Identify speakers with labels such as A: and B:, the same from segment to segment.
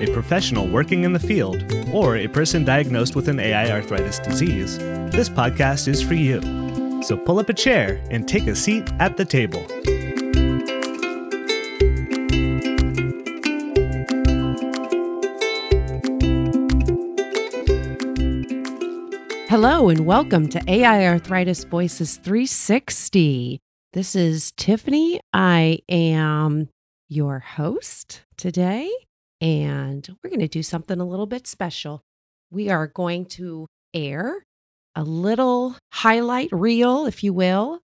A: a professional working in the field, or a person diagnosed with an AI arthritis disease, this podcast is for you. So pull up a chair and take a seat at the table.
B: Hello, and welcome to AI Arthritis Voices 360. This is Tiffany. I am your host today, and we're going to do something a little bit special. We are going to air a little highlight reel, if you will,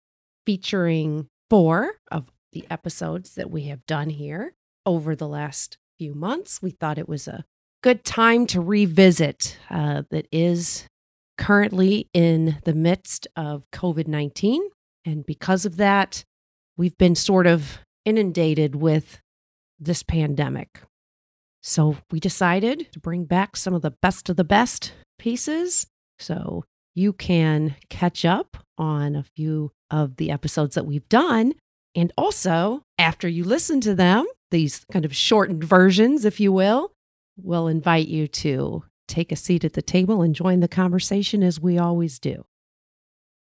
B: featuring four of the episodes that we have done here over the last few months. We thought it was a good time to revisit uh, that is currently in the midst of COVID 19. And because of that, we've been sort of inundated with this pandemic. So we decided to bring back some of the best of the best pieces so you can catch up on a few of the episodes that we've done. And also, after you listen to them, these kind of shortened versions, if you will, we'll invite you to take a seat at the table and join the conversation as we always do.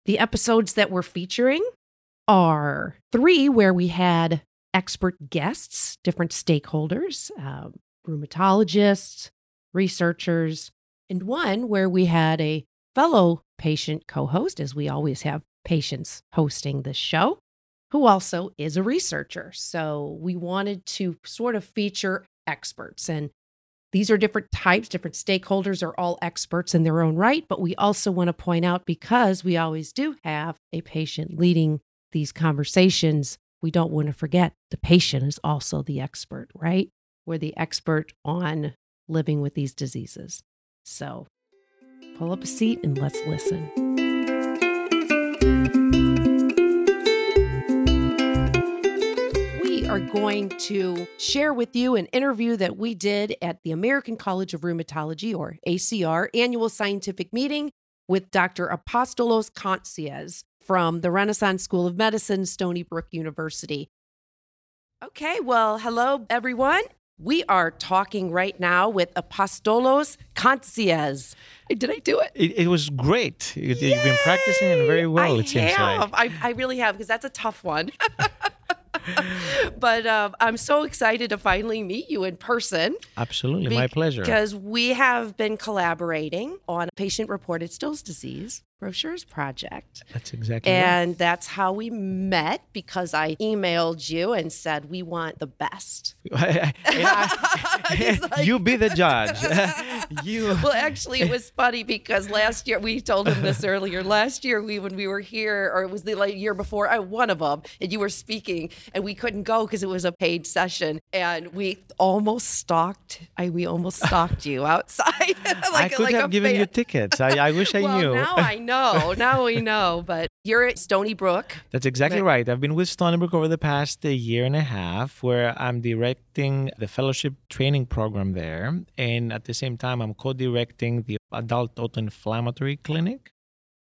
B: The episodes that we're featuring are three where we had expert guests, different stakeholders, uh, rheumatologists, researchers, and one where we had a fellow patient co host, as we always have patients hosting this show, who also is a researcher. So we wanted to sort of feature experts. And these are different types, different stakeholders are all experts in their own right. But we also want to point out because we always do have a patient leading these conversations, we don't want to forget the patient is also the expert, right? We're the expert on living with these diseases. So pull up a seat and let's listen. We are going to share with you an interview that we did at the American College of Rheumatology, or ACR, annual scientific meeting with Dr. Apostolos Kontzias from the Renaissance School of Medicine, Stony Brook University. Okay, well, hello, everyone. We are talking right now with Apostolos Kontzias. Did I do it?
C: It, it was great. You, have been practicing it very well,
B: I
C: it seems
B: have.
C: like.
B: I, I really have, because that's a tough one. but um, I'm so excited to finally meet you in person.
C: Absolutely, my pleasure.
B: Because we have been collaborating on a patient reported Still's disease brochures project.
C: That's exactly right.
B: And
C: right.
B: that's how we met because I emailed you and said, we want the best.
C: I,
B: like-
C: you be the judge. You.
B: Well, actually, it was funny because last year, we told him this earlier. Last year, we when we were here, or it was the like, year before, I one of them, and you were speaking, and we couldn't go because it was a paid session. And we almost stalked, I, we almost stalked you outside.
C: I could
B: like
C: have
B: a
C: given
B: fan.
C: you tickets. I, I wish I
B: well,
C: knew.
B: now I know. Now we know. But you're at Stony Brook.
C: That's exactly
B: Right.
C: right. I've been with Stony Brook over the past uh, year and a half, where I'm directing the fellowship training program there. And at the same time, I'm co directing the adult autoinflammatory clinic.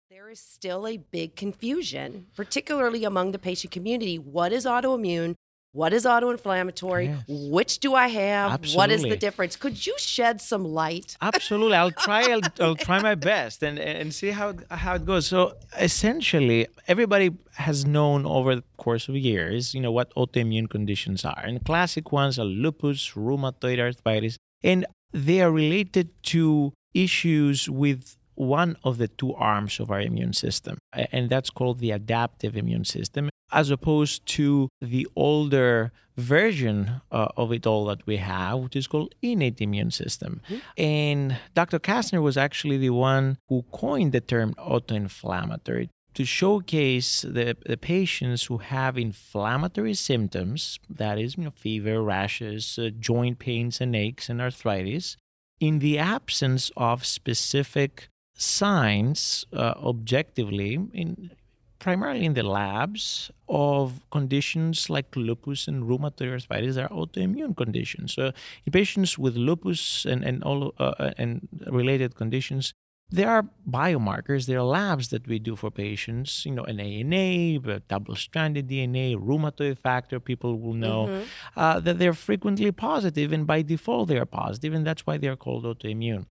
B: There is still a big confusion, particularly among the patient community. What is autoimmune? What is autoinflammatory?
C: Yes.
B: Which do I have? What is the difference? Could you shed some light?
C: Absolutely, I'll try. I'll, I'll try my best and and see how how it goes. So essentially, everybody has known over the course of years, you know, what autoimmune conditions are, and classic ones are lupus, rheumatoid arthritis, and they are related to issues with one of the two arms of our immune system, and that's called the adaptive immune system, as opposed to the older version uh, of it all that we have, which is called innate immune system. And Dr. Kastner was actually the one who coined the term autoinflammatory to showcase the, the patients who have inflammatory symptoms, that is, you know, fever, rashes, uh, joint pains and aches, and arthritis, in the absence of specific signs uh, objectively in primarily in the labs of conditions like lupus and rheumatoid arthritis are autoimmune conditions. So in patients with lupus and and all uh, and related conditions, there are biomarkers, there are labs that we do for patients, you know, an ANA, double stranded DNA, rheumatoid factor, people will know mm-hmm. uh, that they're frequently positive, and by default, they are positive, and that's why they are called autoimmune.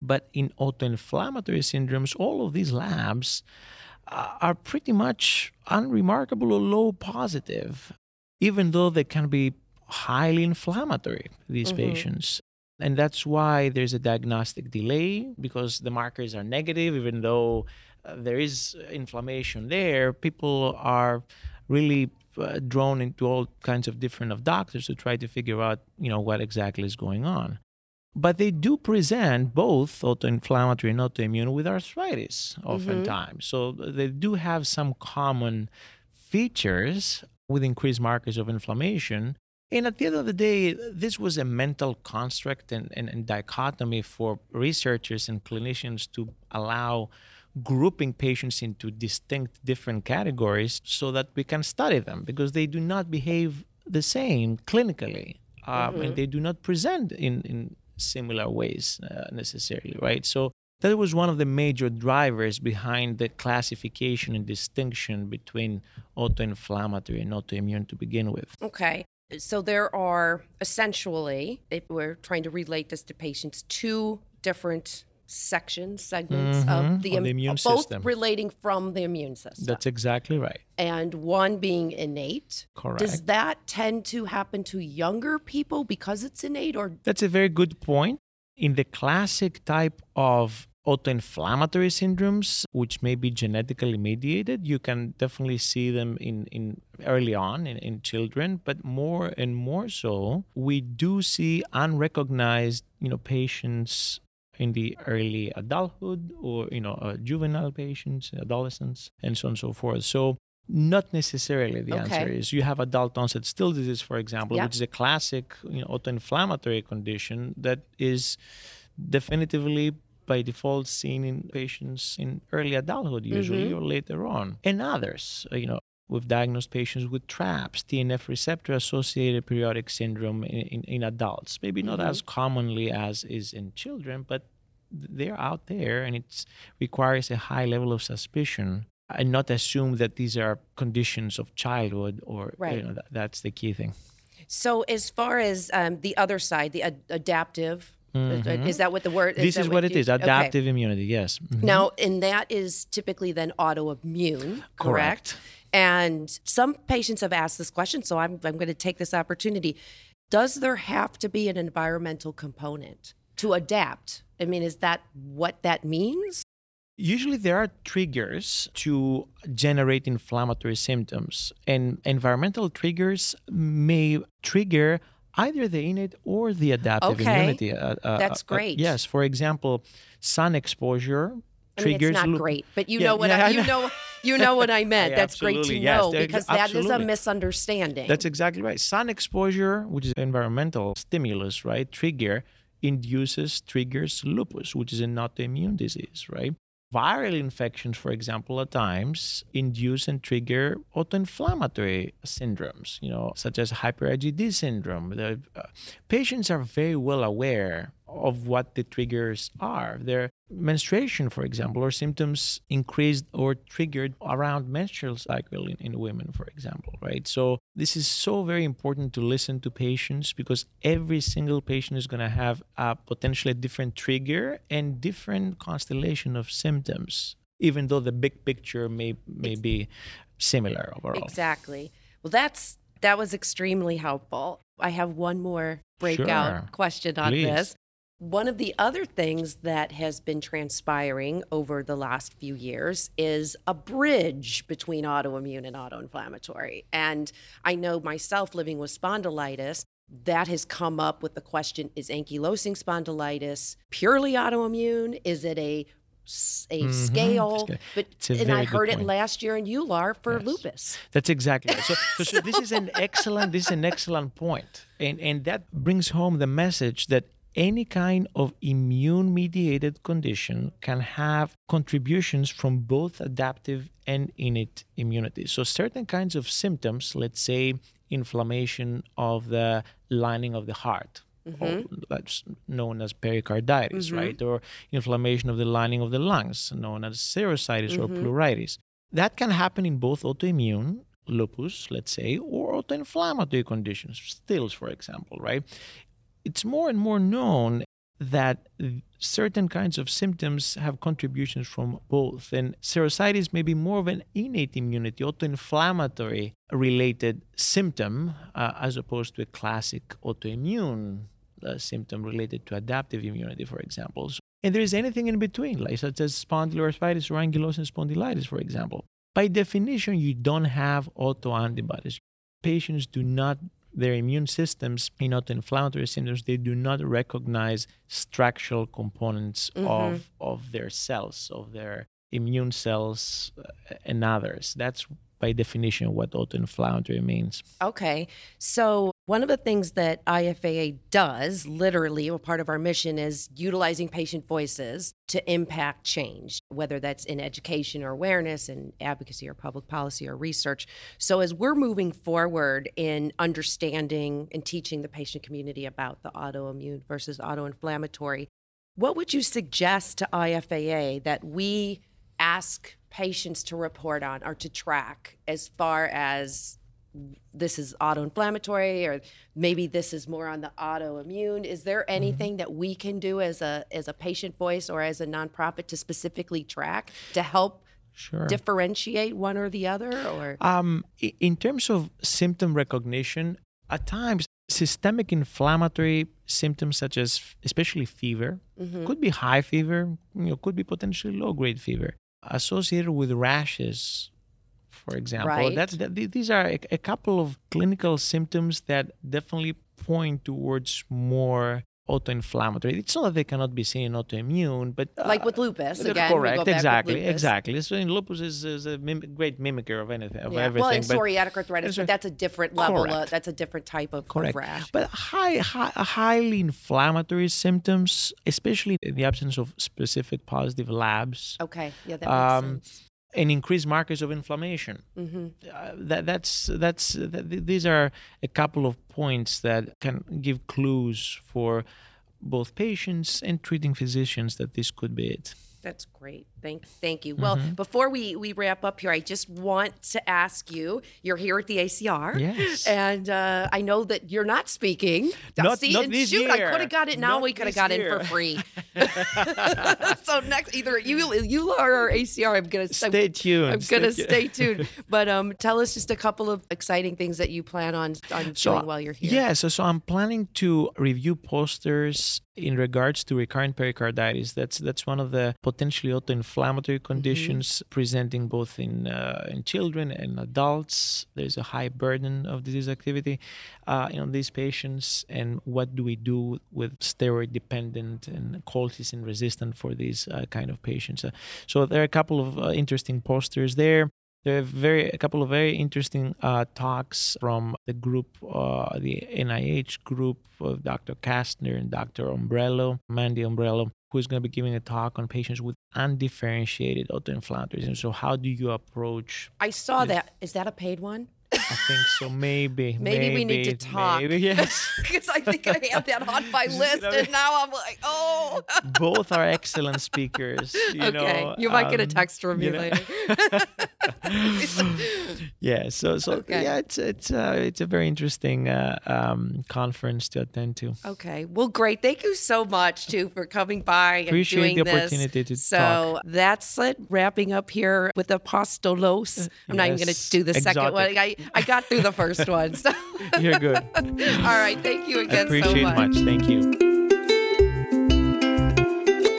C: But in autoinflammatory syndromes, all of these labs uh, are pretty much unremarkable or low positive, even though they can be highly inflammatory, these mm-hmm. patients. And that's why there's a diagnostic delay because the markers are negative, even though uh, there is inflammation there. People are really uh, drawn into all kinds of different of doctors to try to figure out, you know, what exactly is going on. But they do present both autoinflammatory and autoimmune with arthritis oftentimes. Mm-hmm. So they do have some common features with increased markers of inflammation and at the end of the day, this was a mental construct and, and, and, dichotomy for researchers and clinicians to allow grouping patients into distinct different categories so that we can study them because they do not behave the same clinically um, mm-hmm. and they do not present in, in similar ways uh, necessarily, right? So that was one of the major drivers behind the classification and distinction between autoinflammatory and autoimmune to begin with.
B: Okay. So there are essentially, if we're trying to relate this to patients, two different sections, segments mm-hmm. of the,
C: Im- the immune
B: both
C: system.
B: relating from the immune system.
C: That's exactly right.
B: And one being innate.
C: Correct.
B: Does that tend to happen to younger people because it's innate or
C: That's a very good point. In the classic type of autoinflammatory syndromes, which may be genetically mediated, you can definitely see them in, in early on in, in children, but more and more so, we do see unrecognized, you know, patients in the early adulthood or you know uh, juvenile patients adolescents and so on and so forth so not necessarily the okay. answer is you have adult onset still disease for example yep. which is a classic you know, autoinflammatory condition that is definitively by default seen in patients in early adulthood, usually mm-hmm. or later on, and others. Uh, you know, we've diagnosed patients with TRAPS, TNF receptor associated periodic syndrome in, in, in adults. Maybe not mm-hmm. as commonly as is in children, but they're out there and it requires a high level of suspicion and not assume that these are conditions of childhood or right. you know that, that's the key thing
B: so as far as um, the other side the ad- adaptive Mm-hmm. Is that what the word?
C: Is this is what,
B: what
C: it is. Adaptive okay. immunity. Yes.
B: Mm-hmm. Now, and that is typically then autoimmune, correct?
C: correct?
B: And some patients have asked this question, so I'm I'm going to take this opportunity. Does there have to be an environmental component to adapt? I mean, is that what that means?
C: Usually, there are triggers to generate inflammatory symptoms, and environmental triggers may trigger either the innate or the adaptive
B: okay.
C: immunity.
B: Uh, uh, That's uh, great.
C: yes, for example, sun exposure
B: I mean,
C: triggers.
B: it's not great, but you yeah, know what yeah, I, you know. You know what I meant. That's great to
C: yes,
B: know because that is a misunderstanding.
C: That's exactly right. Sun exposure, which is environmental stimulus, right, trigger induces triggers lupus, which is not an autoimmune disease, right? Viral infections, for example, at times induce and trigger autoinflammatory syndromes, you know, such as hyper IgD syndrome. The uh, patients are very well aware of what the triggers are. Their menstruation, for example, or symptoms increased or triggered around menstrual cycle in, in women, for example, right? So this is so very important to listen to patients because every single patient is going to have a potentially different trigger and different constellation of symptoms, even though the big picture may may be similar overall.
B: Exactly. Well, that's that was extremely helpful. I have one more breakout
C: sure.
B: question on
C: Please.
B: this. One of the other things that has been transpiring over the last few years is a bridge between autoimmune and autoinflammatory. And I know myself living with spondylitis, that has come up with the question is ankylosing spondylitis purely autoimmune? Is it a a mm-hmm. scale. But and I heard it last year in EULAR for yes. lupus.
C: That's exactly right. So, so, so, this is an excellent this is an excellent point. And and that brings home the message that any kind of immune mediated condition can have contributions from both adaptive and innate immunity. So, certain kinds of symptoms, let's say inflammation of the lining of the heart, mm-hmm. that's known as pericarditis, mm-hmm. right? Or inflammation of the lining of the lungs, known as serositis mm-hmm. or pleuritis. That can happen in both autoimmune lupus, let's say, or autoinflammatory conditions, stills, for example, right? It's more and more known that certain kinds of symptoms have contributions from both. And serositis may be more of an innate immunity, autoinflammatory related symptom, uh, as opposed to a classic autoimmune uh, symptom related to adaptive immunity, for example. So, and there is anything in between, like such as spondyloarthritis or ankylosing spondylitis, for example. By definition, you don't have autoantibodies. Patients do not their immune systems in autoinflammatory symptoms they do not recognize structural components mm-hmm. of of their cells of their immune cells uh, and others that's by definition what autoinflammatory means.
B: Okay. So, one of the things that IFAA does, literally, a part of our mission is utilizing patient voices to impact change, whether that's in education or awareness and advocacy or public policy or research. So, as we're moving forward in understanding and teaching the patient community about the autoimmune versus autoinflammatory, what would you suggest to IFAA that we ask patients to report on or to track as far as this is auto-inflammatory or maybe this is more on the autoimmune is there mm-hmm. anything mm-hmm. that we can do as a as a patient voice or as a nonprofit to specifically track to help sure. differentiate one or the other or
C: um, in terms of symptom recognition at times systemic inflammatory symptoms such as especially fever mm-hmm. could be high fever you know could be potentially low grade fever associated with rashes, for example. Right. That's, that, these are a, a couple of clinical symptoms that definitely point towards more autoinflammatory. It's not that they cannot be seen in autoimmune, but
B: uh, like with lupus, again.
C: Correct, exactly, lupus. exactly. So in lupus is, is a mim- great mimicker of anything, of
B: yeah.
C: everything.
B: Well, in psoriatic arthritis, but that's a different level. Of, that's a different type of, correct. Of rash.
C: But high, high, highly inflammatory symptoms, especially in the absence of specific positive labs.
B: Okay, yeah, that makes um, sense
C: and increased markers of inflammation. Mm-hmm. Uh, that, that's that's that, these are a couple of points that can give clues for both patients and treating physicians that this could be it.
B: That's great. Thank, thank you. Mm-hmm. Well, before we, we wrap up here, I just want to ask you. You're here at the ACR,
C: yes,
B: and uh, I know that you're not speaking.
C: Not, See, not this
B: shoot,
C: year.
B: I could have got it now. Not we could have got year. in for free. so next, either you you or ACR, I'm gonna
C: stay
B: I'm,
C: tuned.
B: I'm gonna stay tuned. But um, tell us just a couple of exciting things that you plan on on so, doing while you're here.
C: Yeah, so so I'm planning to review posters in regards to recurrent pericarditis. That's that's one of the potentially auto inflammatory mm-hmm. conditions mm-hmm. presenting both in uh, in children and adults. There's a high burden of disease activity uh, in these patients, and what do we do with steroid dependent and colchicine resistant for these uh, kind of patients? Uh, so there are a couple of uh, interesting posters there. There are very a couple of very interesting uh, talks from the group, uh, the NIH group of Dr. Kastner and Dr. Ombrello, Mandy Ombrello, who is going to be giving a talk on patients with undifferentiated autoinflammatory. So, how do you approach?
B: I saw this? that. Is that a paid one?
C: I think so. Maybe.
B: maybe. maybe, we need to talk.
C: Maybe, yes.
B: Because I think I have that on my list, and now I'm like, oh.
C: Both are excellent speakers. You
B: okay.
C: Know,
B: you might um, get a um, text from me you know. later.
C: yeah. So so okay. yeah, it's it's uh, it's a very interesting uh, um, conference to attend to.
B: Okay. Well, great. Thank you so much too for coming by and
C: Appreciate
B: doing
C: the opportunity
B: this.
C: to
B: so
C: talk.
B: So that's it. Wrapping up here with Apostolos. I'm yes. not even going to do the Exotic. second one. I, I got through the first one. So.
C: You're good.
B: All right. Thank you again
C: Appreciate
B: so much.
C: much. Thank you.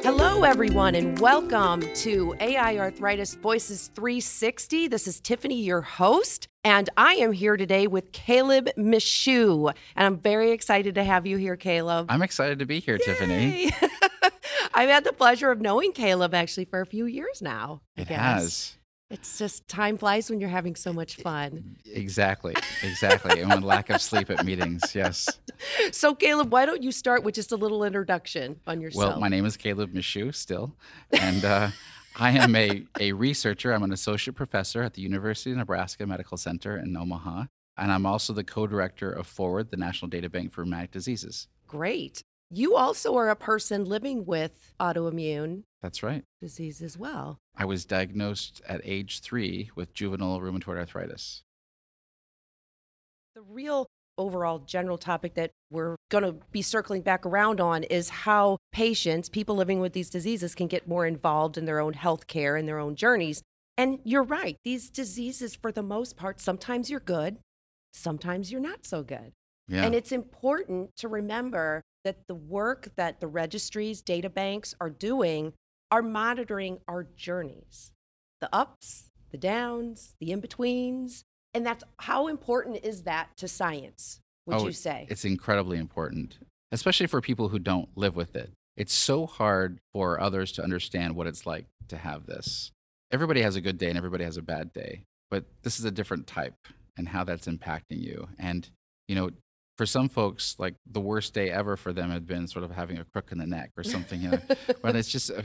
B: Hello, everyone, and welcome to AI Arthritis Voices 360. This is Tiffany, your host, and I am here today with Kaleb Michaud. And I'm very excited to have you here, Kaleb.
D: I'm excited to be here, Yay. Tiffany.
B: I've had the pleasure of knowing Kaleb actually for a few years now.
D: It has.
B: It's just time flies when you're having so much fun.
D: Exactly, exactly. and when lack of sleep at meetings, yes.
B: so, Kaleb, why don't you start with just a little introduction on yourself?
D: Well, my name is Kaleb Michaud still, and uh, I am a, a researcher. I'm an associate professor at the University of Nebraska Medical Center in Omaha, and I'm also the co director of Forward, the National Data Bank for Rheumatic Diseases.
B: Great. You also are a person living with autoimmune
D: That's right.
B: disease as well.
D: I was diagnosed at age three with juvenile rheumatoid arthritis.
B: The real overall general topic that we're going to be circling back around on is how patients, people living with these diseases, can get more involved in their own health care and their own journeys. And you're right, these diseases, for the most part, sometimes you're good, sometimes you're not so good.
D: Yeah.
B: And it's important to remember that the work that the registries, data banks are doing are monitoring our journeys the ups, the downs, the in betweens. And that's how important is that to science, would
D: Oh,
B: you say?
D: It's incredibly important, especially for people who don't live with it. It's so hard for others to understand what it's like to have this. Everybody has a good day and everybody has a bad day, but this is a different type and how that's impacting you. And, you know, for some folks, like the worst day ever for them had been sort of having a crook in the neck or something, you know, but it's just uh,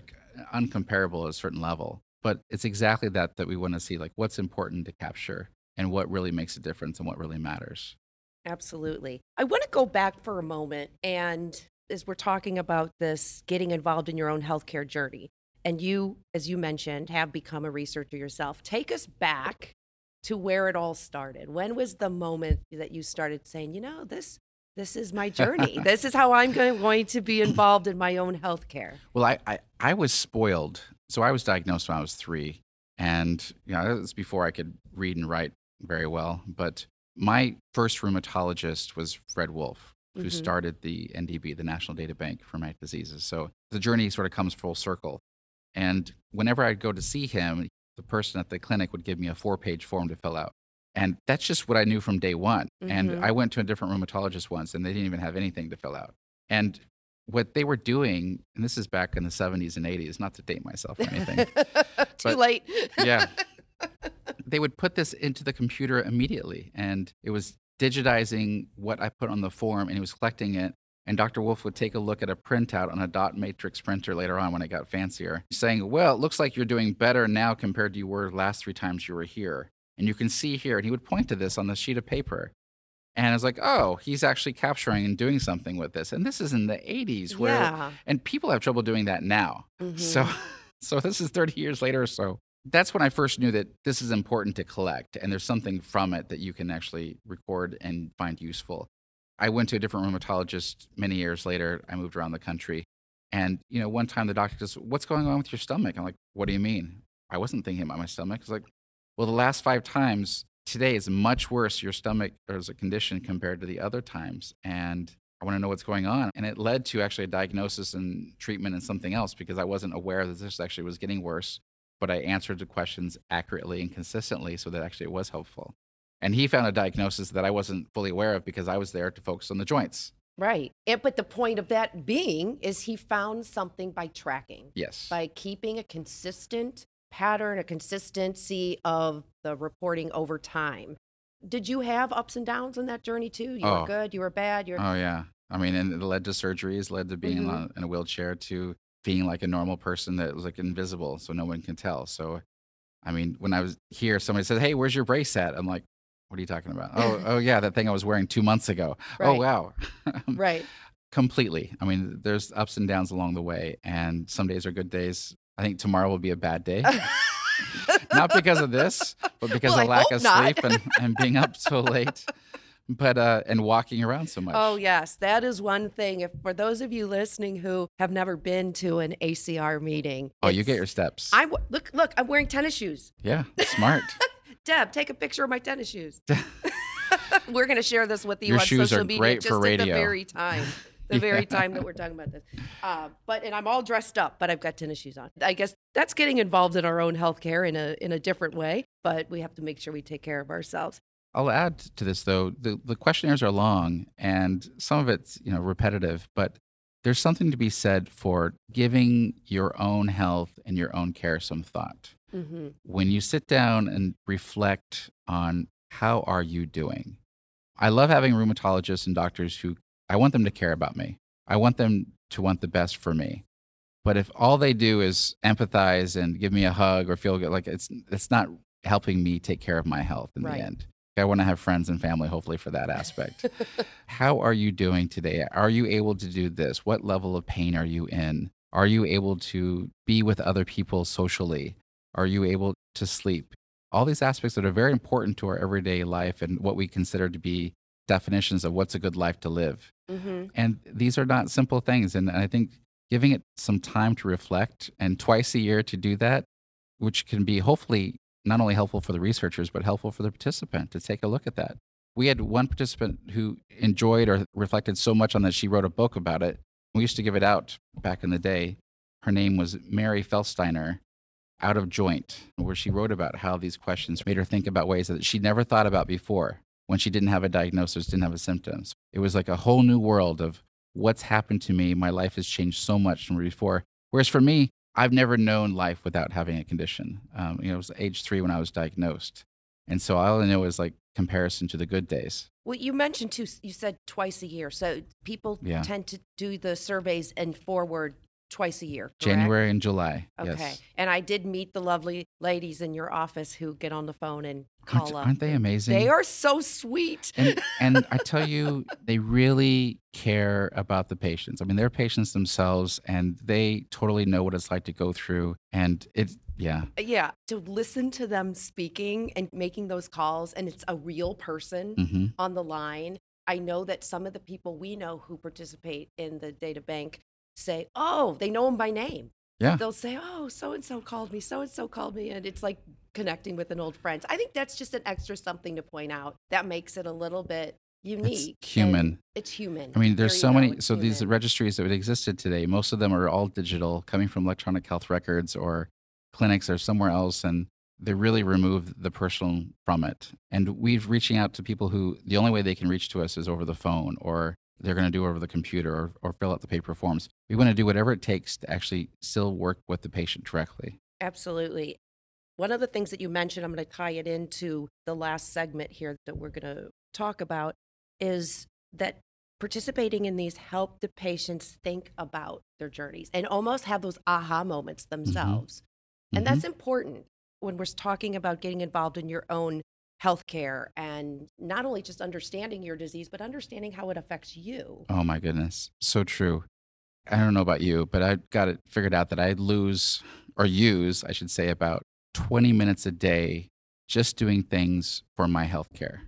D: uncomparable at a certain level. But it's exactly that that we want to see, like what's important to capture and what really makes a difference and what really matters.
B: Absolutely. I want to go back for a moment. And as we're talking about this, getting involved in your own healthcare journey, and you, as you mentioned, have become a researcher yourself, take us back to where it all started. When was the moment that you started saying, you know, this this is my journey. this is how I'm going, to be involved in my own healthcare.
D: Well, I, I, I was spoiled. So I was diagnosed when I was three. And, you know, that was before I could read and write very well. But my first rheumatologist was Fred Wolfe, who
B: Mhm.
D: started the NDB, the National Data Bank for Rheumatic Diseases. So the journey sort of comes full circle. And whenever I'd go to see him, the person at the clinic would give me a four page form to fill out. And that's just what I knew from day one.
B: Mhm.
D: And I went to a different rheumatologist once, and they didn't even have anything to fill out. And what they were doing, and this is back in the 70s and 80s, not to date myself or anything,
B: Too late.
D: yeah, they would put this into the computer immediately. And it was digitizing what I put on the form, and he was collecting it. And Dr. Wolfe would take a look at a printout on a dot matrix printer later on when it got fancier, saying, Well, it looks like you're doing better now compared to you were last three times you were here. And you can see here, and he would point to this on the sheet of paper. And I was like, oh, he's actually capturing and doing something with this. And this is in the 80s where,
B: yeah.
D: and people have trouble doing that now. So,
B: Mhm.
D: so this is 30 years later or so. That's when I first knew that this is important to collect and there's something from it that you can actually record and find useful. I went to a different rheumatologist many years later. I moved around the country. And, you know, one time the doctor goes, What's going on with your stomach? I'm like, What do you mean? I wasn't thinking about my stomach. It's like, Well, the last five times today is much worse. Your stomach is a condition compared to the other times. And I want to know what's going on. And it led to actually a diagnosis and treatment and something else because I wasn't aware that this actually was getting worse. But I answered the questions accurately and consistently so that actually it was helpful. And he found a diagnosis that I wasn't fully aware of because I was there to focus on the joints.
B: Right. And, but the point of that being is he found something by tracking,
D: Yes.
B: by keeping a consistent pattern, a consistency of the reporting over time. Did you have ups and downs in that journey too? You
D: Oh.
B: were good, you were bad, you're
D: Oh, yeah. I mean, and it led to surgeries, led to being
B: Mhm.
D: in a wheelchair, to being like a normal person that was like invisible, so no one can tell. So, I mean, when I was here, somebody said, "Hey, where's your brace at?" I'm like, "What are you talking about?" oh, oh yeah, that thing I was wearing two months ago. Oh wow,
B: right.
D: completely. I mean, there's ups and downs along the way, and some days are good days. I think tomorrow will be a bad day, not because of this, but because
B: Well,
D: of lack of
B: not.
D: sleep and, and being up so late, but uh, and walking around so much.
B: Oh yes, that is one thing. If for those of you listening who have never been to an ACR meeting,
D: Oh, you get your steps.
B: I w- look look. I'm wearing tennis shoes.
D: Yeah, smart.
B: Deb, take a picture of my tennis shoes. We're going to share this with you
D: Your
B: on social media just at the very time. The very time that we're talking about this. Uh, but and I'm all dressed up, but I've got tennis shoes on. I guess that's getting involved in our own healthcare in a in a different way, but we have to make sure we take care of ourselves.
D: I'll add to this though. The, the questionnaires are long and some of it's, you know, repetitive, but there's something to be said for giving your own health and your own care some thought.
B: Hmm
D: When you sit down and reflect on how are you doing? I love having rheumatologists and doctors who I want them to care about me. I want them to want the best for me. But if all they do is empathize and give me a hug or feel good, like it's it's not helping me take care of my health in
B: Right.
D: the end. I want to have friends and family, hopefully, for that aspect. How are you doing today? Are you able to do this? What level of pain are you in? Are you able to be with other people socially? Are you able to sleep? All these aspects that are very important to our everyday life and what we consider to be definitions of what's a good life to live.
B: Mm-hmm.
D: And these are not simple things. And I think giving it some time to reflect and twice a year to do that, which can be hopefully not only helpful for the researchers, but helpful for the participant to take a look at that. We had one participant who enjoyed or reflected so much on that she wrote a book about it. We used to give it out back in the day. Her name was Mary Felstiner, Out of Joint, where she wrote about how these questions made her think about ways that she never thought about before when she didn't have a diagnosis, didn't have a symptoms. It was like a whole new world of what's happened to me. My life has changed so much from before. Whereas for me, I've never known life without having a condition. Um, you know, it was age three when I was diagnosed. And so all I know is like comparison to the good days.
B: Well, you mentioned too, you said twice a year. So people
D: Yeah.
B: tend to do the surveys and forward twice a year. correct?
D: January and July.
B: Okay.
D: Yes.
B: And I did meet the lovely ladies in your office who get on the phone and call
D: Aren't,
B: up.
D: aren't they amazing?
B: They are so sweet.
D: and and I tell you, they really care about the patients. I mean, they're patients themselves, and they totally know what it's like to go through. And it, yeah,
B: yeah, to listen to them speaking and making those calls, and it's a real person
D: hmm
B: on the line. I know that some of the people we know who participate in the data bank say, oh, they know him by name.
D: Yeah.
B: They'll say, oh, so and so called me, so and so called me. And it's like connecting with an old friend. I think that's just an extra something to point out that makes it a little bit unique. and
D: human.
B: It's human.
D: I mean, there's
B: There
D: so
B: go,
D: many.
B: it's
D: So these registries that existed today, most of them are all digital, coming from electronic health records or clinics or somewhere else, and they really remove the personal from it. And we've reaching out to people who the only way they can reach to us is over the phone, or they're going to do over the computer, or, or fill out the paper forms. We want to do whatever it takes to actually still work with the patient directly.
B: Absolutely. One of the things that you mentioned, I'm going to tie it into the last segment here that we're going to talk about, is that participating in these help the patients think about their journeys and almost have those aha moments themselves. And
D: Mhm.
B: that's important when we're talking about getting involved in your own healthcare and not only just understanding your disease, but understanding how it affects you.
D: Oh my goodness. So true. I don't know about you, but I got it figured out that I lose or use, I should say, about 20 minutes a day just doing things for my healthcare,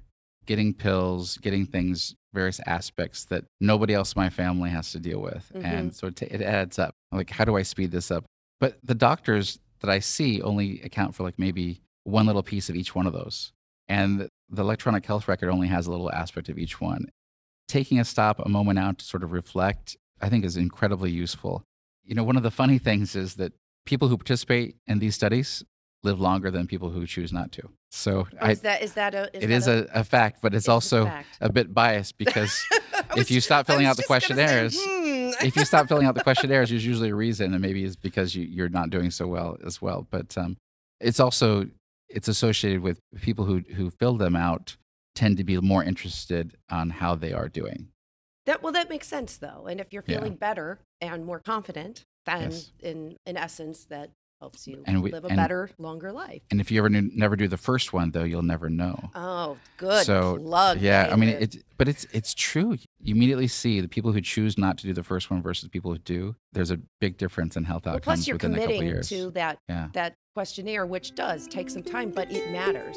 D: getting pills, getting things, various aspects that nobody else in my family has to deal with. And mm-hmm. so it, ta- it adds up. Like, how do I speed this up? But the doctors that I see only account for like maybe one little piece of each one of those. And the electronic health record only has a little aspect of each one taking a stop, a moment out to sort of reflect, I think is incredibly useful. You know, one of the funny things is that people who participate in these studies live longer than people who choose not to. So
B: Oh,
D: I,
B: is that is that a is
D: it
B: that
D: is a, a fact, but it's,
B: a
D: also
B: fact?
D: a bit biased because if
B: was
D: you stop filling out the
B: say,
D: questionnaires,
B: hmm.
D: if you stop filling out the questionnaires, there's usually a reason, and maybe it's because you, you're not doing so well as well. But um, it's also it's associated with people who who fill them out tend to be more interested on how they are doing.
B: That well, that makes sense though. And if you're
D: Yeah.
B: feeling better and more confident, then
D: Yes.
B: in in essence, that helps you
D: And we-
B: live a
D: and-
B: better, longer life.
D: And if you ever knew, never do the first one, though, you'll never know.
B: Oh, good
D: So,
B: plug.
D: yeah, I mean, it's but it's it's true. You immediately see the people who choose not to do the first one versus people who do. There's a big difference in health
B: well,
D: outcomes
B: plus you're
D: within a couple
B: committing
D: years.
B: to that
D: Yeah.
B: that questionnaire, which does take some time, but it matters.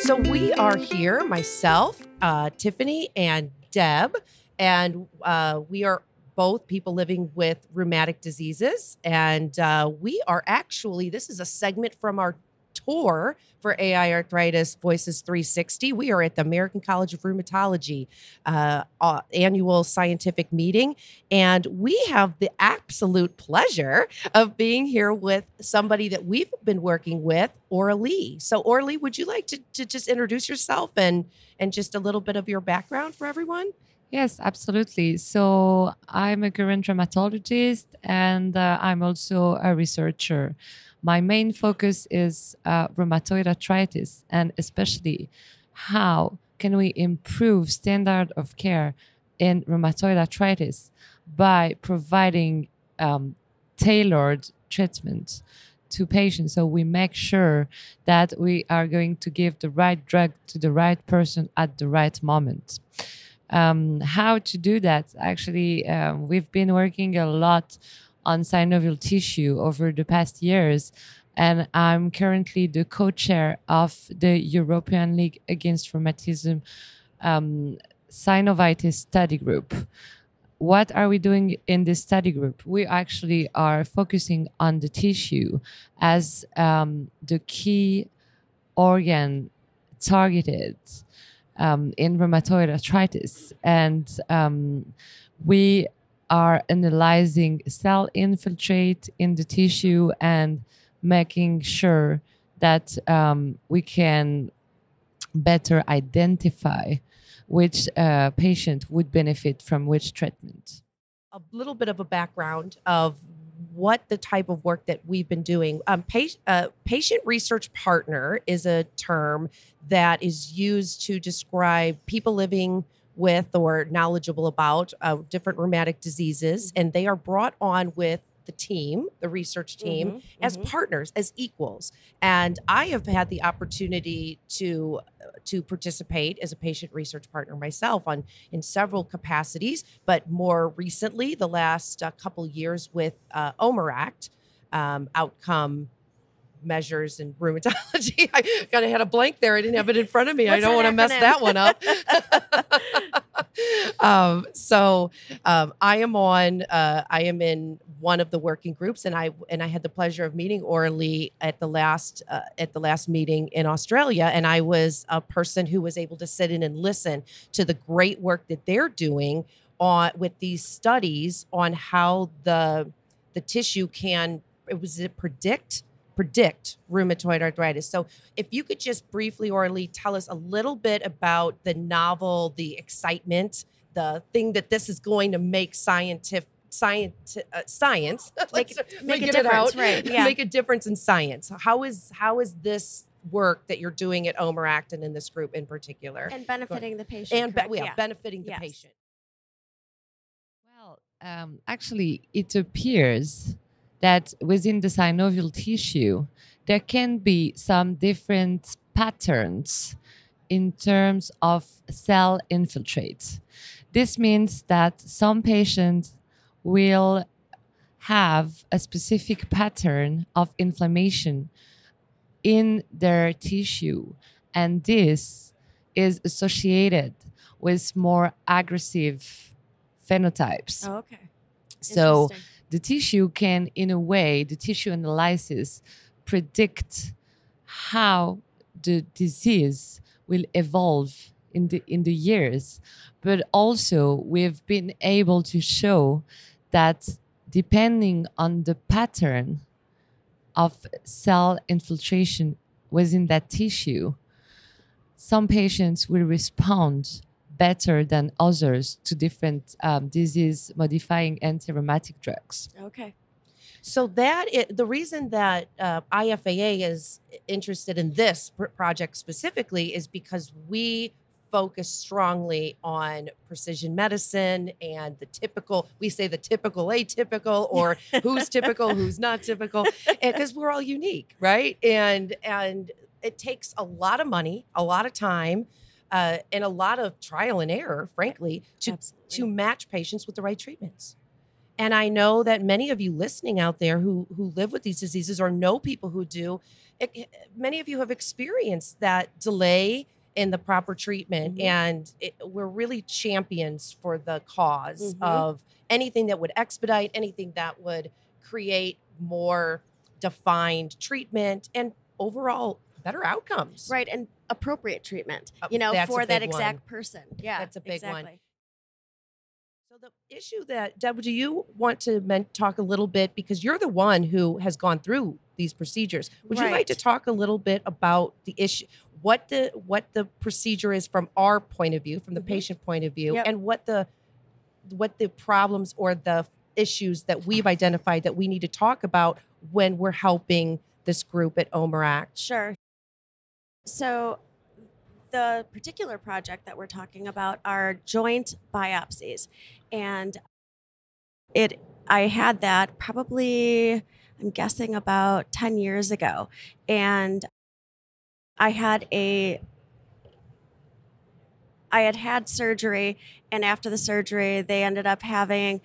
B: So we are here, myself, uh, Tiffany, and Deb, and uh, we are both people living with rheumatic diseases. And uh, we are actually, this is a segment from our tour for AI Arthritis Voices 360. We are at the American College of Rheumatology uh, uh, annual scientific meeting. And we have the absolute pleasure of being here with somebody that we've been working with, Orly. So, Orly, would you like to, to just introduce yourself and, and just a little bit of your background for everyone?
E: Yes, absolutely. So I'm a current rheumatologist and uh, I'm also a researcher. My main focus is uh, rheumatoid arthritis, and especially how can we improve standard of care in rheumatoid arthritis by providing um, tailored treatment to patients. So we make sure that we are going to give the right drug to the right person at the right moment. Um, how to do that? Actually, um, we've been working a lot on synovial tissue over the past years. And I'm currently the co chair of the European League Against Rheumatism um, Synovitis Study Group what are we doing in this study group? We actually are focusing on the tissue as um, the key organ targeted um, in rheumatoid arthritis. And um, we are analyzing cell infiltrate in the tissue and making sure that um, we can better identify which uh, patient would benefit from which treatment.
B: A little bit of a background of what the type of work that we've been doing. Um, patient, uh, patient research partner is a term that is used to describe people living with or knowledgeable about uh, different rheumatic diseases, mm-hmm. and they are brought on with the team, the research team, mm-hmm, as mm-hmm. partners, as equals. And I have had the opportunity to to participate as a patient research partner myself on in several capacities, but more recently, the last uh, couple years with uh, OMERACT, um, outcome measures in rheumatology. I kind of had a blank there. I didn't have it in front of me. I don't want to mess that one up. um, so um, I am on. Uh, I am in one of the working groups, and I and I had the pleasure of meeting Aurelie at the last uh, at the last meeting in Australia, and I was a person who was able to sit in and listen to the great work that they're doing on with these studies on how the the tissue can it was it predict predict rheumatoid arthritis. So, if you could just briefly, Aurelie, tell us a little bit about the novel, the excitement, the thing that this is going to make scientific science uh, science
F: make, make a difference right
B: yeah. make a difference in science how is how is this work that you're doing at OMERACT and in this group in particular
F: and benefiting the patient
B: and be- yeah, yeah, benefiting the yes. patient
E: well um, actually it appears that within the synovial tissue, there can be some different patterns in terms of cell infiltrates. This means that some patients will have a specific pattern of inflammation in their tissue, and this is associated with more aggressive phenotypes.
F: Oh, okay.
E: So the tissue can, in a way, the tissue analysis predict how the disease will evolve in the in the years. But also we've been able to show that depending on the pattern of cell infiltration within that tissue some patients will respond better than others to different um, disease modifying anti-rheumatic drugs.
F: Okay.
B: So that it, the reason that uh, IFAA is interested in this pr- project specifically is because we focus strongly on precision medicine and the typical we say the typical atypical or who's typical who's not typical because we're all unique right and and it takes a lot of money a lot of time uh, and a lot of trial and error, frankly, to Absolutely. to match patients with the right treatments. And I know that many of you listening out there who who live with these diseases or know people who do, it, many of you have experienced that delay in the proper treatment, mm-hmm. and it, we're really champions for the because mm-hmm. of anything that would expedite, anything that would create more defined treatment and overall better outcomes.
F: Right. And appropriate treatment, uh, you know, for that exact
B: one.
F: person. Yeah.
B: That's a big
F: exactly.
B: one. So the issue that Deb, do you want to men- talk a little bit because you're the one who has gone through these procedures? Would right. you like to talk a little bit about the issue, what the what the procedure is from our point of view, from the mm-hmm. patient point of view, yep. and what the what the problems or the issues that we've identified that we need to talk about when we're helping
G: this group at OMERACT?
F: Sure. So, the particular project that we're talking about are joint biopsies. And it I had that probably I'm guessing about 10 years ago. And I had a I had had surgery and after the surgery they ended up having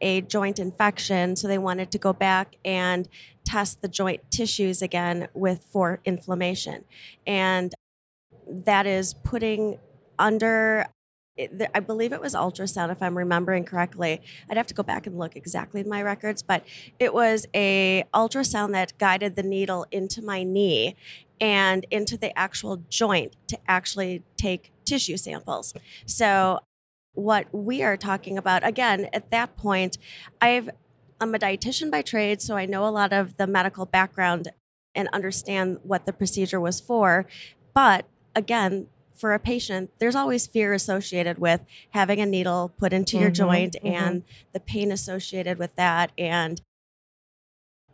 F: a joint infection so they wanted to go back and test the joint tissues again with for inflammation and that is putting under I believe it was ultrasound, if I'm remembering correctly. I'd have to go back and look exactly in my records, but it was a ultrasound that guided the needle into my knee and into the actual joint to actually take tissue samples. So, what we are talking about again at that point, I've I'm a dietitian by trade, so I know a lot of the medical background and understand what the procedure was for. But again, for a patient, there's always fear associated with having a needle put into mm-hmm, your joint mm-hmm. and the pain associated with that and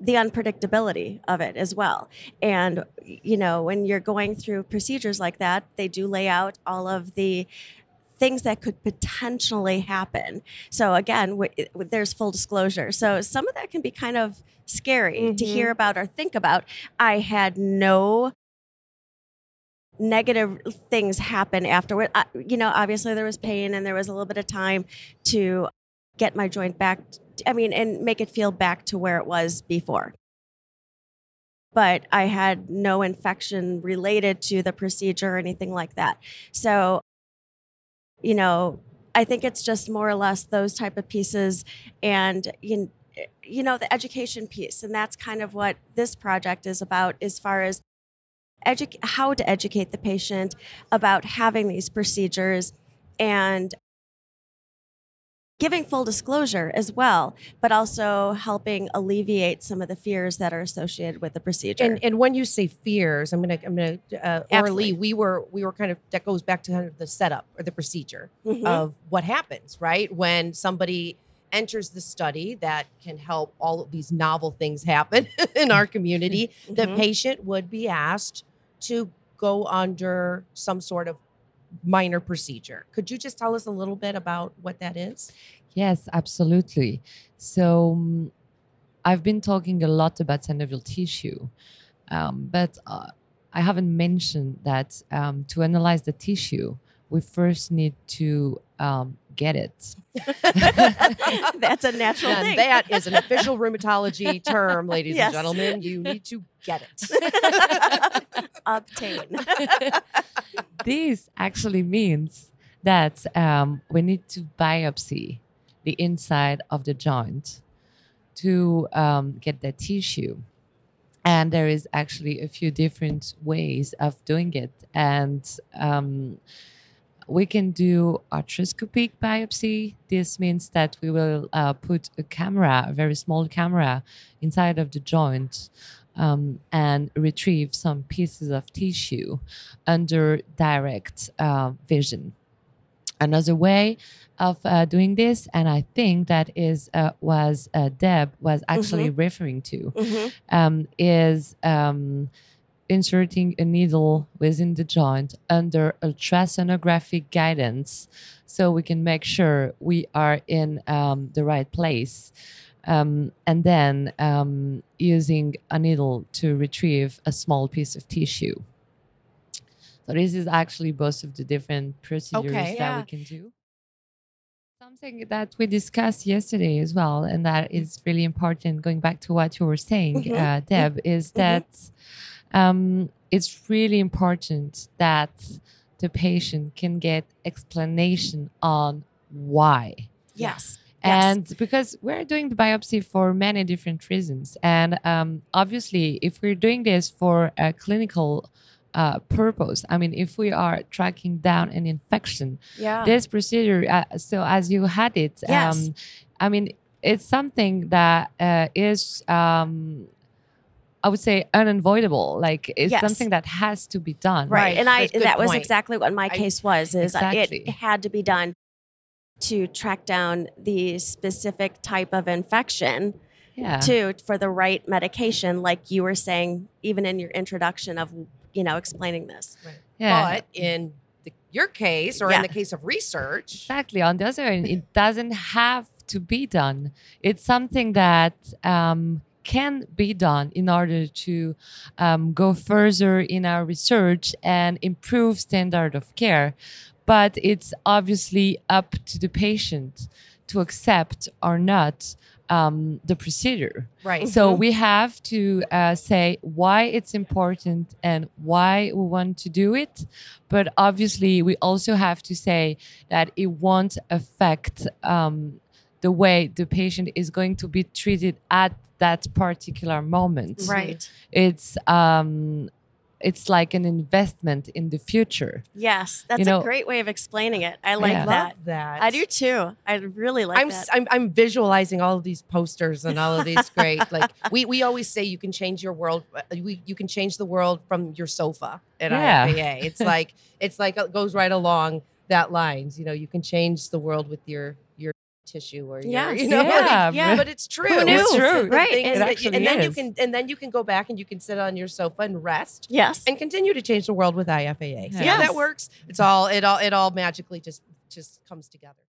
F: the unpredictability of it as well. And, you know, when you're going through procedures like that, they do lay out all of the things that could potentially happen. So, again, w- w- there's full disclosure. So, some of that can be kind of scary mm-hmm. to hear about or think about. I had no negative things happen afterward. I, you know, obviously there was pain and there was a little bit of time to get my joint back. I mean, and make it feel back to where it was before. But I had no infection related to the procedure or anything like that. So, you know, I think it's just more or less those type of pieces and you you know the education piece. And that's kind of what this project is about as far as edu- how to educate the patient about having these procedures and giving full disclosure as well, but also helping alleviate some of the fears that are associated with the procedure.
G: And, and when you say fears, I'm gonna I'm gonna uh, Aurélie, we were we were kind of that goes back to kind of the setup or the procedure mm-hmm. of what happens right when somebody enters the study that can help all of these novel things happen in our community. Mm-hmm. The patient would be asked to go under some sort of minor procedure. Could you just tell us a little bit about what that is?
E: Yes, absolutely. So, um, I've been talking a lot about synovial tissue, um, but uh, I haven't mentioned that um, to analyze the tissue, we first need to um, get it.
F: That's a natural and thing.
G: That is an official rheumatology term, ladies yes. and gentlemen. You need to get it.
F: Obtain.
E: this actually means that um, we need to biopsy the inside of the joint to um, get the tissue. And there is actually a few different ways of doing it. And um, we can do arthroscopic biopsy. This means that we will uh, put a camera, a very small camera, inside of the joint um, and retrieve some pieces of tissue under direct uh, vision. Another way of uh, doing this, and I think that is uh, was uh, Deb was actually mm-hmm. referring to, mm-hmm. um, is um, inserting a needle within the joint under ultrasonographic guidance so we can make sure we are in um, the right place. Um, and then um, using a needle to retrieve a small piece of tissue. So this is actually both of the different procedures okay, that yeah. we can do. Something that we discussed yesterday as well, and that is really important. Going back to what you were saying, mm-hmm. uh, Deb, is mm-hmm. that um, it's really important that the patient can get explanation on why.
F: Yes.
E: And yes. because we're doing the biopsy for many different reasons. And um, obviously, if we're doing this for a clinical uh, purpose, I mean, if we are tracking down an infection,
F: yeah.
E: this procedure, uh, so as you had it,
F: yes. um,
E: I mean, it's something that uh, is um, I would say unavoidable. Like it's yes. something that has to be done.
F: Right. right. And I that point. was exactly what my case was is exactly. it had to be done to track down the specific type of infection
E: Yeah.
F: too for the right medication, like you were saying, even in your introduction of you know explaining this.
E: Yeah.
B: But in the, your case, or
F: Yeah.
B: in the case of research,
E: Exactly. On the other hand, it doesn't have to be done. It's something that um, can be done in order to um, go further in our research and improve standard of care. But it's obviously up to the patient to accept or not um, the procedure.
B: right?
E: So we have to uh, say why it's important and why we want to do it. But obviously, we also have to say that it won't affect um, the way the patient is going to be treated at that particular moment.
F: Right.
E: It's um, it's like an investment in the future.
F: Yes, that's
E: know-
F: a great way of explaining it. I like
E: Yeah.
F: that.
B: Love that.
F: I do too. I really like
B: I'm,
F: that.
B: s- I'm I'm visualizing all of these posters and all of these great like we we always say you can change your world uh, we, you can change the world from your sofa at
E: Yeah.
B: IFAA. It's like it's like it goes right along that lines. You know, you can change the world with your your tissue or your,
F: Yes.
B: you know,
E: Yeah,
B: like,
F: but-
B: but it's true.
F: Who knew?
E: It's true.
B: The
F: Right. It
B: that you- and then you can and then you can go back and you can sit on your sofa and rest
F: yes.
B: and continue to change the world with IFAA. See
E: Yes.
B: that works? It's all it all it all magically just just comes together.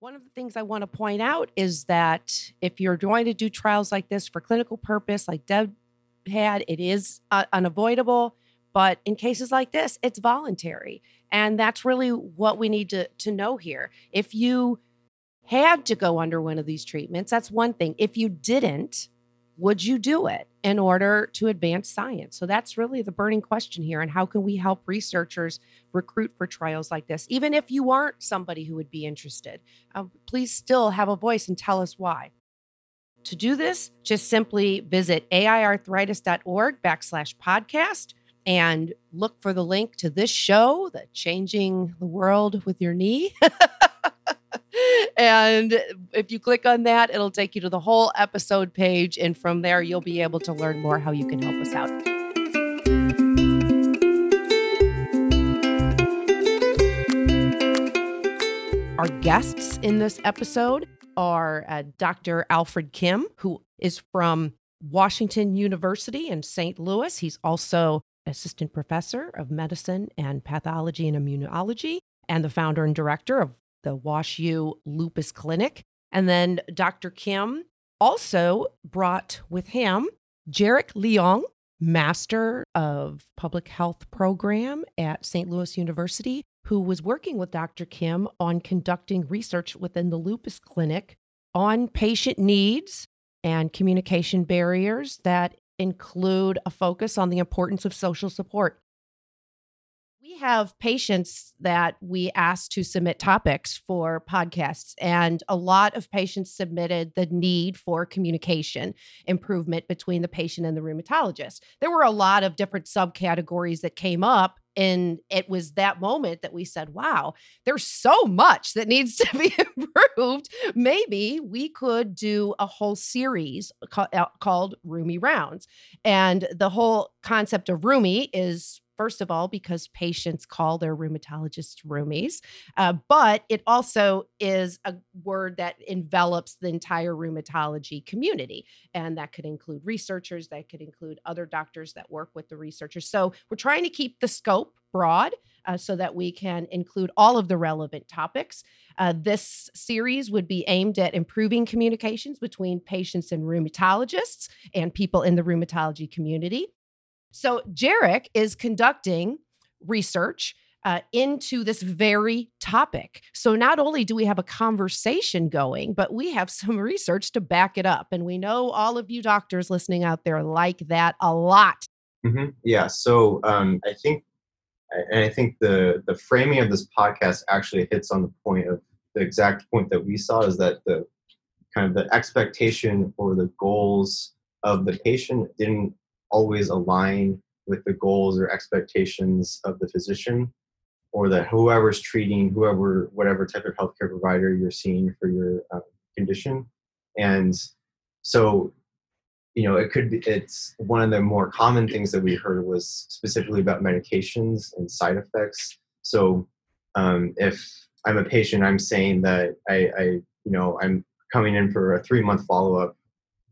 B: One of the things I want to point out is that if you're going to do trials like this for clinical purpose, like Deb had, it is uh, unavoidable. But in cases like this, it's voluntary. And that's really what we need to, to know here. If you had to go under one of these treatments, that's one thing. If you didn't, would you do it in order to advance science? So that's really the burning question here. And how can we help researchers recruit for trials like this? Even if you aren't somebody who would be interested, um, please still have a voice and tell us why. To do this, just simply visit aiarthritis.org backslash podcast and look for the link to this show, the Changing the World with Your Knee. and if you click on that, it'll take you to the whole episode page. And from there, you'll be able to learn more how you can help us out. Our guests in this episode are uh, Dr. Alfred Kim, who is from Washington University in St. Louis. He's also assistant professor of medicine and pathology and immunology and the founder and director of the Wash U Lupus Clinic. And then Dr. Kim also brought with him Jarek Leong, Master of Public Health Program at St. Louis University, who was working with Dr. Kim on conducting research within the Lupus Clinic on patient needs and communication barriers that include a focus on the importance of social support. We have patients that we ask to submit topics for podcasts, and a lot of patients submitted the need for communication improvement between the patient and the rheumatologist. There were a lot of different subcategories that came up, and it was that moment that we said, wow, there's so much that needs to be improved. Maybe we could do a whole series uh, called Roomy Rounds. And the whole concept of roomy is first of all because patients call their rheumatologists roomies uh, but it also is a word that envelops the entire rheumatology community and that could include researchers that could include other doctors that work with the researchers. So we're trying to keep the scope broad uh, so that we can include all of the relevant topics. Uh, this series would be aimed at improving communications between patients and rheumatologists and people in the rheumatology community so, Jarek is conducting research uh, into this very topic. So, not only do we have a conversation going, but we have some research to back it up. And we know all of you doctors listening out there like that a lot.
H: hmm Yeah. So um, I think, and I think the the framing of this podcast actually hits on the point of the exact point that we saw is that the kind of the expectation or the goals of the patient didn't always align with the goals or expectations of the physician or that whoever's treating whoever whatever type of healthcare provider you're seeing for your uh, condition. And so you know it could be it's one of the more common things that we heard was specifically about medications and side effects. So um, if i'm a patient i'm saying that I, I you know i'm coming in for a three month follow up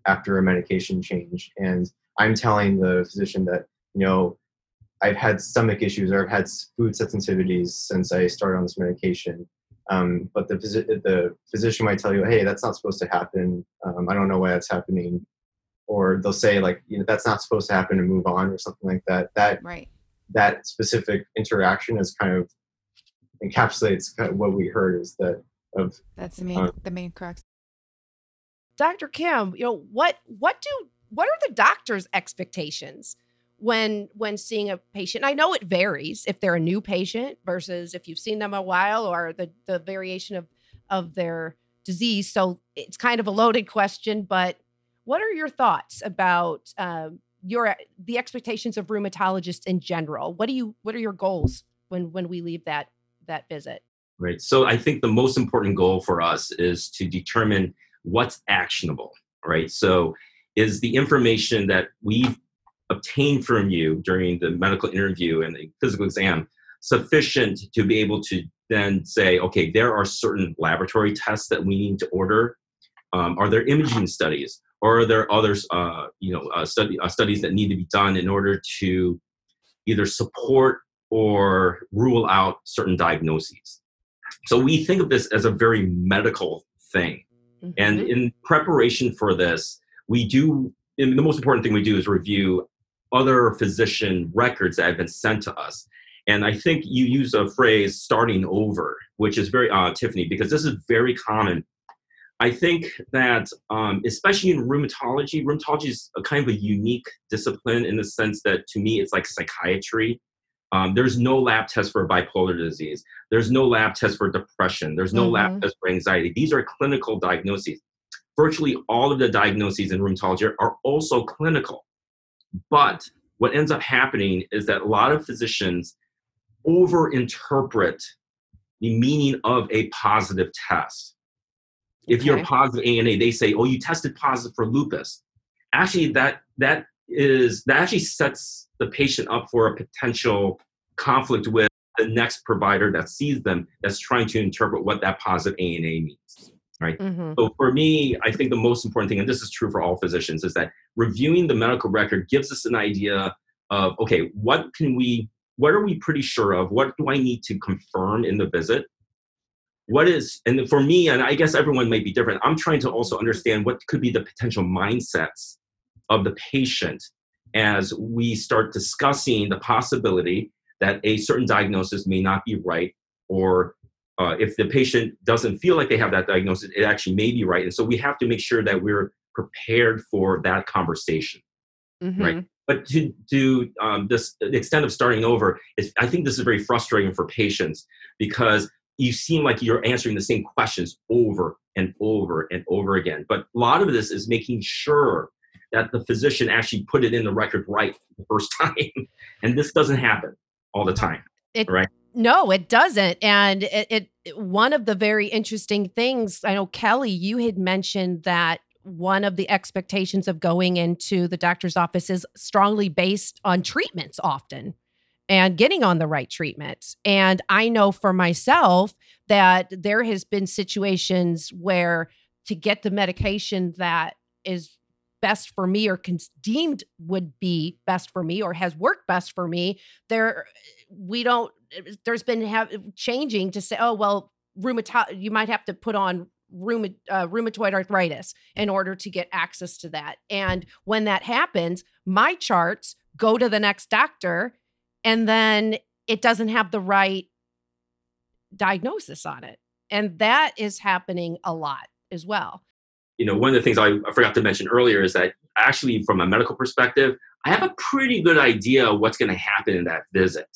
H: after a medication change, and I'm telling the physician that you know I've had stomach issues or I've had food sensitivities since I started on this medication. Um, but the, the physician might tell you, hey, that's not supposed to happen. Um, I don't know why that's happening. Or they'll say, like, you know, that's not supposed to happen and move on or something like that. That
I: right.
H: that specific interaction is kind of encapsulates kind of what we heard is that of
I: that's the main uh, the main crux.
B: Dr. Kim, you know, what what do what are the doctor's expectations when when seeing a patient? I know it varies if they're a new patient versus if you've seen them a while or the the variation of of their disease. So it's kind of a loaded question but what are your thoughts about um, your the expectations of rheumatologists in general? What do you what are your goals when when we leave that that visit?
J: Right. So i think the most important goal for us is to determine what's actionable right? So is the information that we've obtained from you during the medical interview and the physical exam sufficient to be able to then say, okay, there are certain laboratory tests that we need to order. Um, are there imaging studies, or are there others, uh, you know, uh, study, uh, studies that need to be done in order to either support or rule out certain diagnoses? So we think of this as a very medical thing, mm-hmm. and in preparation for this, we do. the most important thing we do is review other physician records that have been sent to us. And I think you use a phrase starting over, which is very uh, Tiffany, because this is very common. I think that, um, especially in rheumatology, rheumatology is a kind of a unique discipline in the sense that to me it's like psychiatry. Um, there's no lab test for bipolar disease. There's no lab test for depression. There's no mm-hmm. lab test for anxiety. These are clinical diagnoses. Virtually all of the diagnoses in rheumatology are also clinical. But what ends up happening is that a lot of physicians overinterpret the meaning of a positive test. If you're positive ANA, they say, "Oh, you tested positive for lupus." Actually, that that is that actually sets the patient up for a potential conflict with the next provider that sees them that's trying to interpret what that positive ANA means right? Mm-hmm. So for me, I think the most important thing, and this is true for all physicians, is that reviewing the medical record gives us an idea of okay, what can we, what are we pretty sure of? What do I need to confirm in the visit? What is, and for me, and I guess everyone might be different. I'm trying to also understand what could be the potential mindsets of the patient as we start discussing the possibility that a certain diagnosis may not be right or uh, if the patient doesn't feel like they have that diagnosis, it actually may be right. And so we have to make sure that we're prepared for that conversation, mm-hmm. right? But to to um, this the extent of starting over, is, I think this is very frustrating for patients because you seem like you're answering the same questions over and over and over again. But a lot of this is making sure that the physician actually put it in the record right the first time, and this doesn't happen all the time,
B: it,
J: right?
B: No, it doesn't. And it, it, one of the very interesting things, I know Kelly, you had mentioned that one of the expectations of going into the doctor's office is strongly based on treatments often and getting on the right treatments. And I know for myself that there has been situations where to get the medication that is best for me or con- deemed would be best for me or has worked best for me there we don't there's been have, changing to say, oh well, rheumatoid. You might have to put on rheuma, uh, rheumatoid arthritis in order to get access to that. And when that happens, my charts go to the next doctor, and then it doesn't have the right diagnosis on it, and that is happening a lot as well.
J: You know, one of the things I, I forgot to mention earlier is that actually, from a medical perspective, I have a pretty good idea of what's going to happen in that visit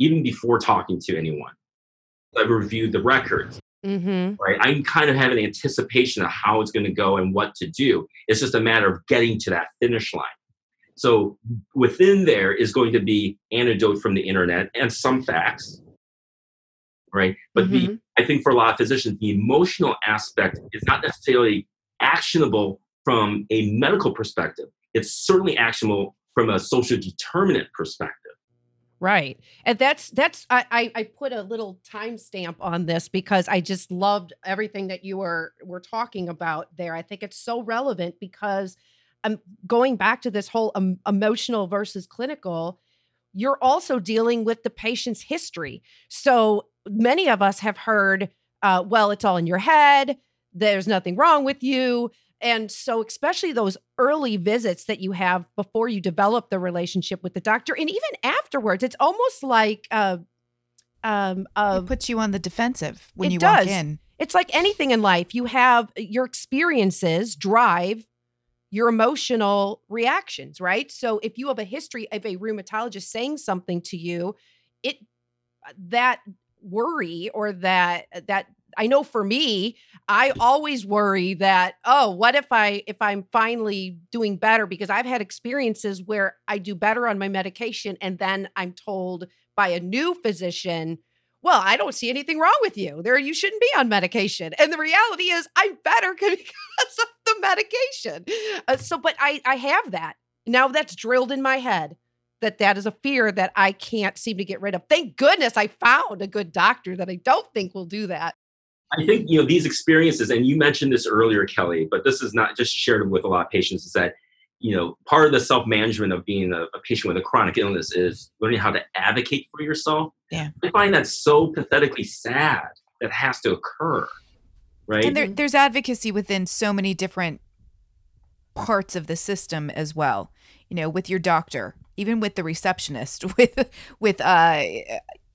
J: even before talking to anyone. I've reviewed the records. Mm-hmm. Right, I kind of have an anticipation of how it's going to go and what to do. It's just a matter of getting to that finish line. So within there is going to be anecdote from the internet and some facts, right? But mm-hmm. the I think for a lot of physicians, the emotional aspect is not necessarily actionable from a medical perspective. It's certainly actionable from a social determinant perspective
B: Right. And that's that's I I, put a little timestamp on this because I just loved everything that you were were talking about there. I think it's so relevant because I'm going back to this whole um, emotional versus clinical. You're also dealing with the patient's history. So many of us have heard, uh, well, it's all in your head. There's nothing wrong with you. And so, especially those early visits that you have before you develop the relationship with the doctor, and even afterwards, it's almost like uh, um, uh,
I: it puts you on the defensive when you
B: does.
I: walk in.
B: It's like anything in life. You have your experiences drive your emotional reactions, right? So if you have a history of a rheumatologist saying something to you, it that worry or that that I know for me, I always worry that oh, what if I if I'm finally doing better because I've had experiences where I do better on my medication and then I'm told by a new physician, well, I don't see anything wrong with you. There you shouldn't be on medication. And the reality is I'm better because of the medication. Uh, so but I I have that. Now that's drilled in my head that that is a fear that I can't seem to get rid of. Thank goodness I found a good doctor that I don't think will do that.
J: I think you know these experiences, and you mentioned this earlier, Kelly, but this is not just shared with a lot of patients. Is that you know part of the self management of being a, a, patient with a chronic illness is learning how to advocate for yourself.
I: Yeah,
J: I find that so pathetically sad that has to occur, right?
I: And there, there's advocacy within so many different parts of the system as well. You know, with your doctor, even with the receptionist, with with uh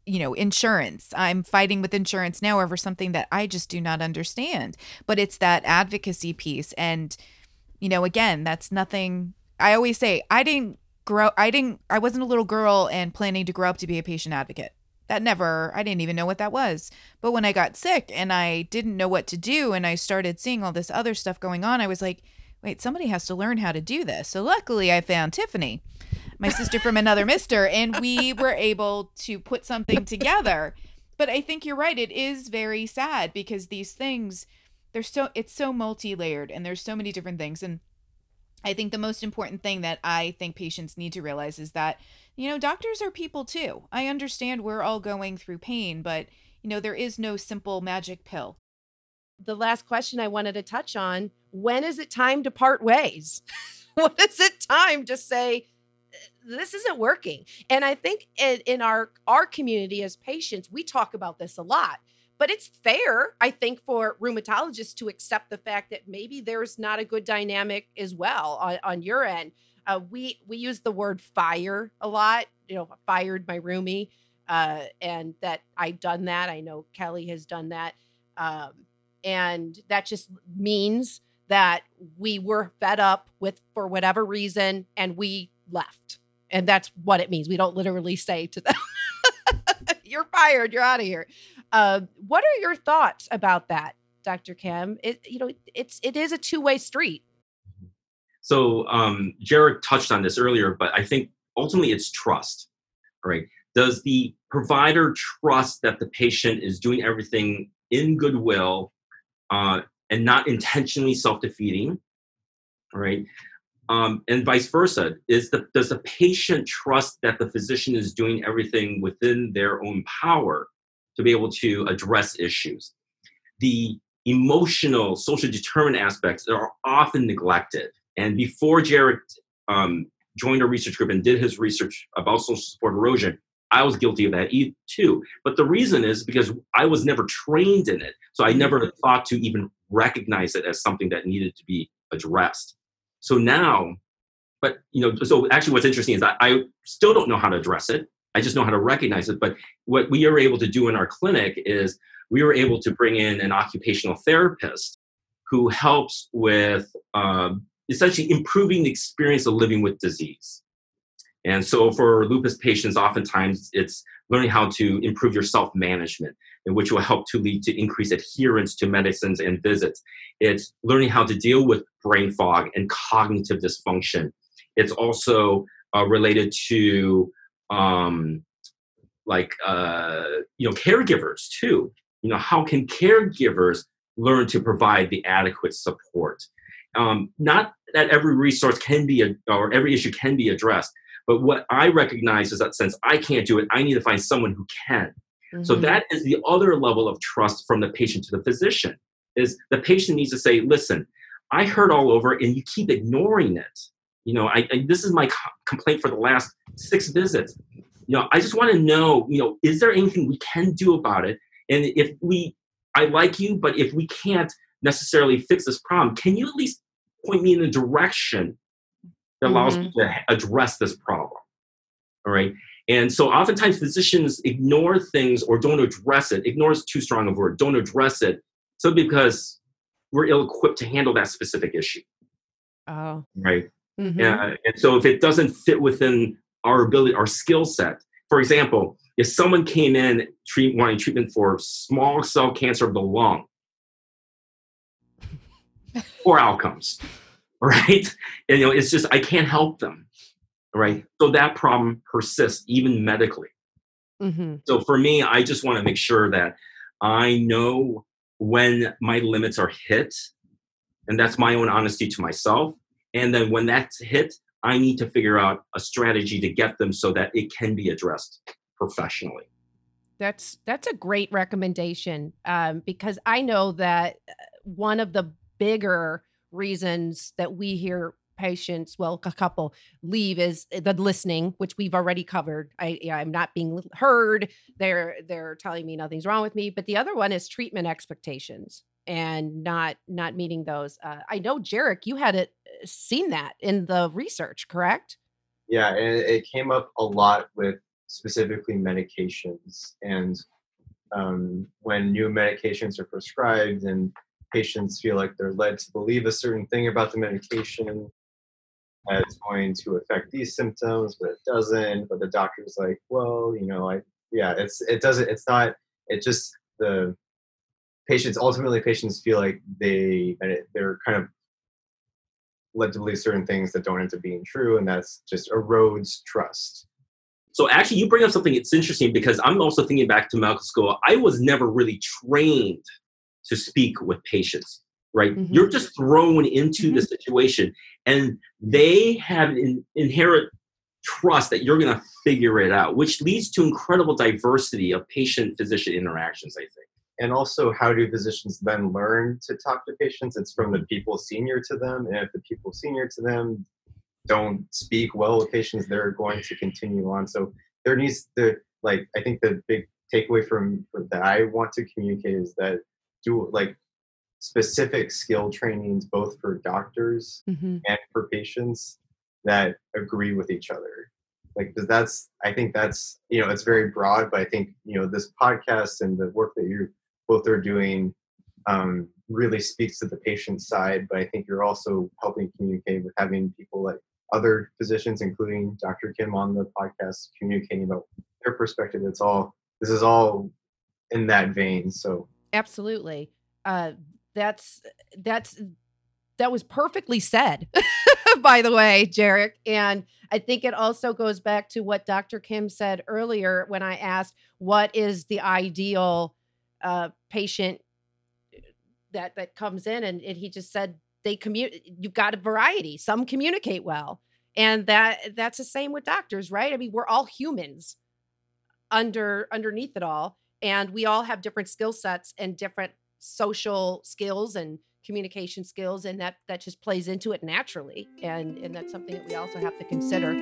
I: you know, insurance. I'm fighting with insurance now over something that I just do not understand. But it's that advocacy piece. And, you know, again, that's nothing. I always say, I didn't grow, I didn't, I wasn't a little girl and planning to grow up to be a patient advocate. That never, I didn't even know what that was. But when I got sick and I didn't know what to do and I started seeing all this other stuff going on, I was like, wait, somebody has to learn how to do this. So luckily I found Tiffany my sister from another mister, and we were able to put something together. But I think you're right. It is very sad because these things, they're so it's so multi-layered, and there's so many different things. And I think the most important thing that I think patients need to realize is that you know doctors are people too. I understand we're all going through pain, but you know there is no simple magic pill.
B: The last question I wanted to touch on: When is it time to part ways? when is it time to say? This isn't working. And I think in, in our our community as patients, we talk about this a lot. But it's fair, I think, for rheumatologists to accept the fact that maybe there's not a good dynamic as well on, on your end. Uh, we we use the word fire a lot. You know, fired my roomie, uh, and that I've done that. I know Kelly has done that, um, and that just means that we were fed up with for whatever reason, and we left. And that's what it means. We don't literally say to them, you're fired, you're out of here. Uh, what are your thoughts about that, Dr. Kim? It, you know, it's it is a two way street.
J: So um, Jared touched on this earlier, but I think ultimately it's trust, right? Does the provider trust that the patient is doing everything in goodwill uh, and not intentionally self defeating, right? Um, and vice versa is the does the patient trust that the physician is doing everything within their own power to be able to address issues? The emotional social determinant aspects are often neglected. And before jared um, joined our research group and did his research about social support erosion i was guilty of that too. But the reason is because i was never trained in it so i never thought to even recognize it as something that needed to be addressed so now, but you know, so actually what's interesting is that I still don't know how to address it. I just know how to recognize it. But what we are able to do in our clinic is we were able to bring in an occupational therapist who helps with um, essentially improving the experience of living with disease. And so for lupus patients, oftentimes it's learning how to improve your self management, which will help to lead to increased adherence to medicines and visits. It's learning how to deal with brain fog and cognitive dysfunction. It's also uh, related to um, like uh, you know caregivers too. You know how can caregivers learn to provide the adequate support? Um, not that every resource can be or every issue can be addressed, But what I recognize is that since I can't do it, I need to find someone who can. Mm-hmm. So that is the other level of trust from the patient to the physician. Is the patient needs to say, "Listen, I heard all over, and you keep ignoring it. You know, I, I this is my co- complaint for the last six visits. You know, I just want to know, you know, is there anything we can do about it? And if we, I like you, but if we can't necessarily fix this problem, can you at least point me in a direction that allows mm-hmm. me to address this problem? All right. And so oftentimes physicians ignore things or don't address it. Ignore is too strong a word. Don't address it So because we're ill equipped to handle that specific issue.
B: Oh.
J: Right. Mm-hmm. Uh, and so if it doesn't fit within our ability, our skill set, for example, if someone came in treat, wanting treatment for small cell cancer of the lung, poor outcomes, right? And, you know, it's just I can't help them, right? So that problem persists even medically. Mm-hmm. So for me, I just want to make sure that I know when my limits are hit, and that's my own honesty to myself. And then when that's hit, I need to figure out a strategy to get them so that it can be addressed professionally.
B: That's that's a great recommendation um, because I know that uh, one of the bigger reasons that we hear patients, well, a couple leave is the listening, which we've already covered. I, I'm not being heard. They're they're telling me nothing's wrong with me. But the other one is treatment expectations and not not meeting those. Uh, I know, Jarek, you had it uh, seen that in the research, correct?
H: Yeah, and it came up a lot with specifically medications and um, when new medications are prescribed and patients feel like they're led to believe a certain thing about the medication it's going to affect these symptoms, but it doesn't. But the doctor's like, well, you know, I yeah, it's it doesn't. It's not. It just the patients ultimately patients feel like they they're kind of led to believe certain things that don't end up being true, and that's just erodes trust.
J: So actually, you bring up something. that's interesting because I'm also thinking back to medical school. I was never really trained to speak with patients right? Mm-hmm. You're just thrown into mm-hmm. the situation, and they have an inherent trust that you're going to figure it out, which leads to incredible diversity of patient physician interactions, I think.
H: And also, how do physicians then learn to talk to patients? It's from the people senior to them, and if the people senior to them don't speak well with patients, they're going to continue on. So there needs to, like, I think the big takeaway from that I want to communicate is that do like specific skill trainings both for doctors mm-hmm. and for patients that agree with each other. Like because that's i think that's you know it's very broad but i think you know this podcast and the work that you both are doing um, really speaks to the patient side but i think you're also helping communicate with having people like other physicians including dr kim on the podcast communicating about their perspective. It's all this is all in that vein so.
B: Absolutely. Uh, that's that's that was perfectly said. By the way jarek and i think it also goes back to what dr kim said earlier when i asked what is the ideal uh, patient that that comes in? And, and he just said they commute you've got a variety. Some communicate well. And that that's the same with doctors right? I mean we're all humans under underneath it all and we all have different skill sets and different social skills and communication skills and that that just plays into it naturally and and that's something that we also have to consider.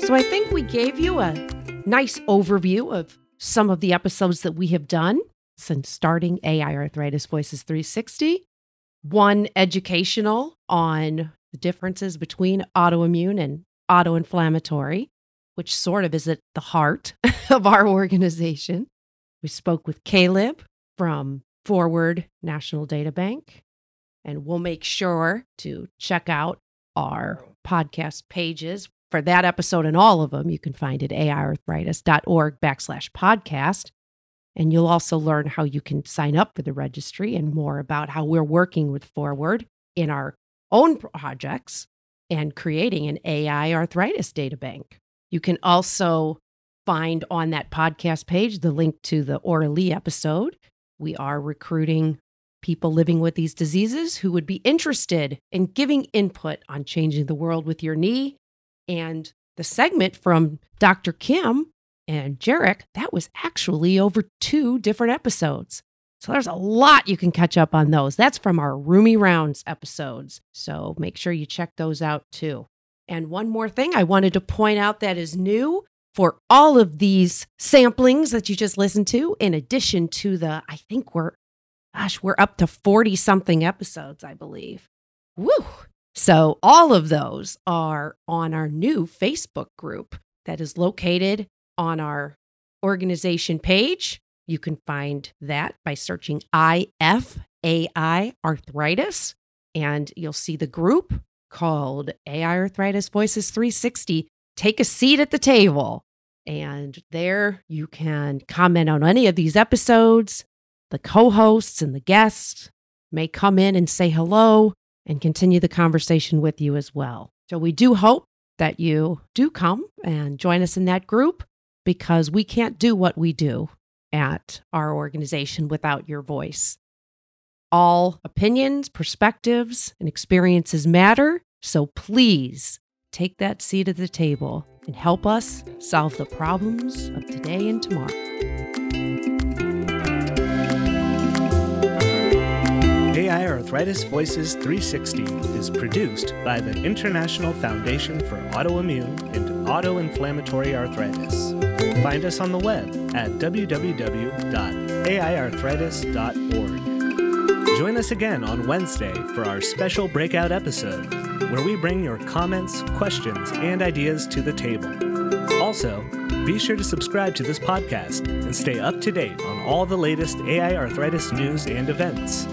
B: So i think we gave you a nice overview of some of the episodes that we have done since starting ai arthritis voices 360 one educational on the differences between autoimmune and autoinflammatory which sort of is at the heart of our organization. We spoke with Kaleb from Forward National Data Bank, and we'll make sure to check out our podcast pages for that episode and all of them. You can find it aiarthritis.org backslash podcast. And you'll also learn how you can sign up for the registry and more about how we're working with Forward in our own projects and creating an AI arthritis data bank. You can also find on that podcast page the link to the Aurélie episode. We are recruiting people living with these diseases who would be interested in giving input on changing the world with your knee. And the segment from Dr. Kim and Jarek, that was actually over two different episodes. So there's a lot you can catch up on those. That's from our Roomy Rounds episodes. So make sure you check those out too. And one more thing I wanted to point out that is new for all of these samplings that you just listened to, in addition to the, I think we're, gosh, we're up to 40 something episodes, I believe. Woo! So all of those are on our new Facebook group that is located on our organization page. You can find that by searching IFAI arthritis, and you'll see the group called AI Arthritis Voices 360. Take a seat at the table. And there you can comment on any of these episodes. The co hosts and the guests may come in and say hello and continue the conversation with you as well. So we do hope that you do come and join us in that group because we can't do what we do at our organization without your voice. All opinions, perspectives, and experiences matter. So please take that seat at the table and help us solve the problems of today and tomorrow.
A: AI Arthritis Voices 360 is produced by the International Foundation for Autoimmune and Autoinflammatory Arthritis. Find us on the web at www.aiarthritis.org. Join us again on Wednesday for our special breakout episode, where we bring your comments, questions, and ideas to the table. Also, be sure to subscribe to this podcast and stay up to date on all the latest AI arthritis news and events.